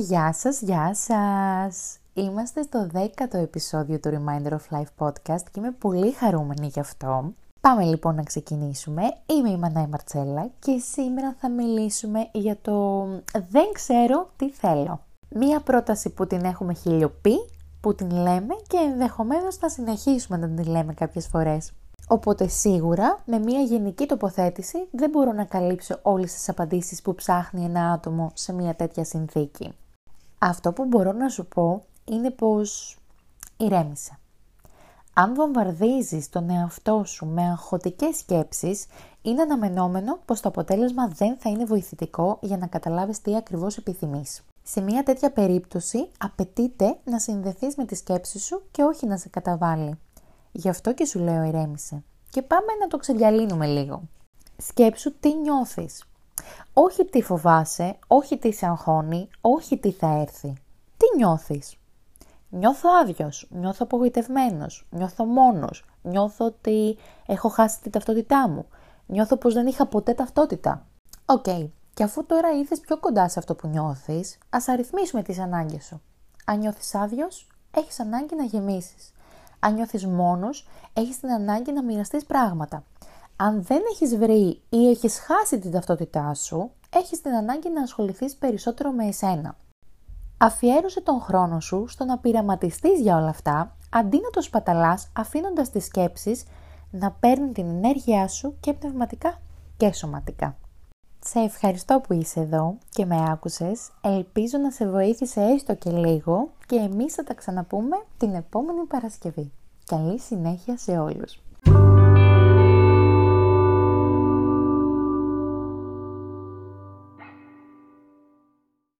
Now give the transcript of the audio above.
Γεια σας, γεια σας! Είμαστε στο 10ο επεισόδιο του Reminder of Life podcast και είμαι πολύ χαρούμενη γι' αυτό. Πάμε λοιπόν να ξεκινήσουμε. Είμαι η Μανάη Μαρτσέλα και σήμερα θα μιλήσουμε για το «Δεν ξέρω τι θέλω». Μία πρόταση που την έχουμε χιλιοπεί, που την λέμε και ενδεχομένως θα συνεχίσουμε να την λέμε κάποιες φορές. Οπότε σίγουρα με μια γενική τοποθέτηση δεν μπορώ να καλύψω όλες τις απαντήσεις που ψάχνει ένα άτομο σε μια τέτοια συνθήκη. Αυτό που μπορώ να σου πω είναι πως ηρέμησε. Αν βομβαρδίζεις τον εαυτό σου με αγχωτικές σκέψεις, είναι αναμενόμενο πως το αποτέλεσμα δεν θα είναι βοηθητικό για να καταλάβεις τι ακριβώς επιθυμείς. Σε μια τέτοια περίπτωση απαιτείται να συνδεθείς με τη σκέψη σου και όχι να σε καταβάλει. Γι' αυτό και σου λέω ηρέμησε. Και πάμε να το ξεδιαλύνουμε λίγο. Σκέψου τι νιώθεις. Όχι τι φοβάσαι, όχι τι σε αγχώνει, όχι τι θα έρθει. Τι νιώθεις; Νιώθω άδειος, νιώθω απογοητευμένος, νιώθω μόνος, νιώθω ότι έχω χάσει την ταυτότητά μου, νιώθω πως δεν είχα ποτέ ταυτότητα. OK, okay. και αφού τώρα ήρθες πιο κοντά σε αυτό που νιώθεις, ας αριθμήσουμε τις ανάγκες σου. Αν νιώθεις άδειος, έχεις ανάγκη να γεμίσεις. Αν νιώθεις μόνος, έχεις την ανάγκη να μοιραστείς πράγματα. Αν δεν έχεις βρει ή έχεις χάσει την ταυτότητά σου, έχεις την ανάγκη να ασχοληθείς περισσότερο με εσένα. Αφιέρωσε τον χρόνο σου στο να πειραματιστείς για όλα αυτά, αντί να το σπαταλάς αφήνοντας τις σκέψεις να παίρνει την ενέργειά σου και πνευματικά και σωματικά. Σε ευχαριστώ που είσαι εδώ και με άκουσες. Ελπίζω να σε βοήθησε έστω και λίγο και εμείς θα τα ξαναπούμε την επόμενη Παρασκευή. Καλή συνέχεια σε όλους!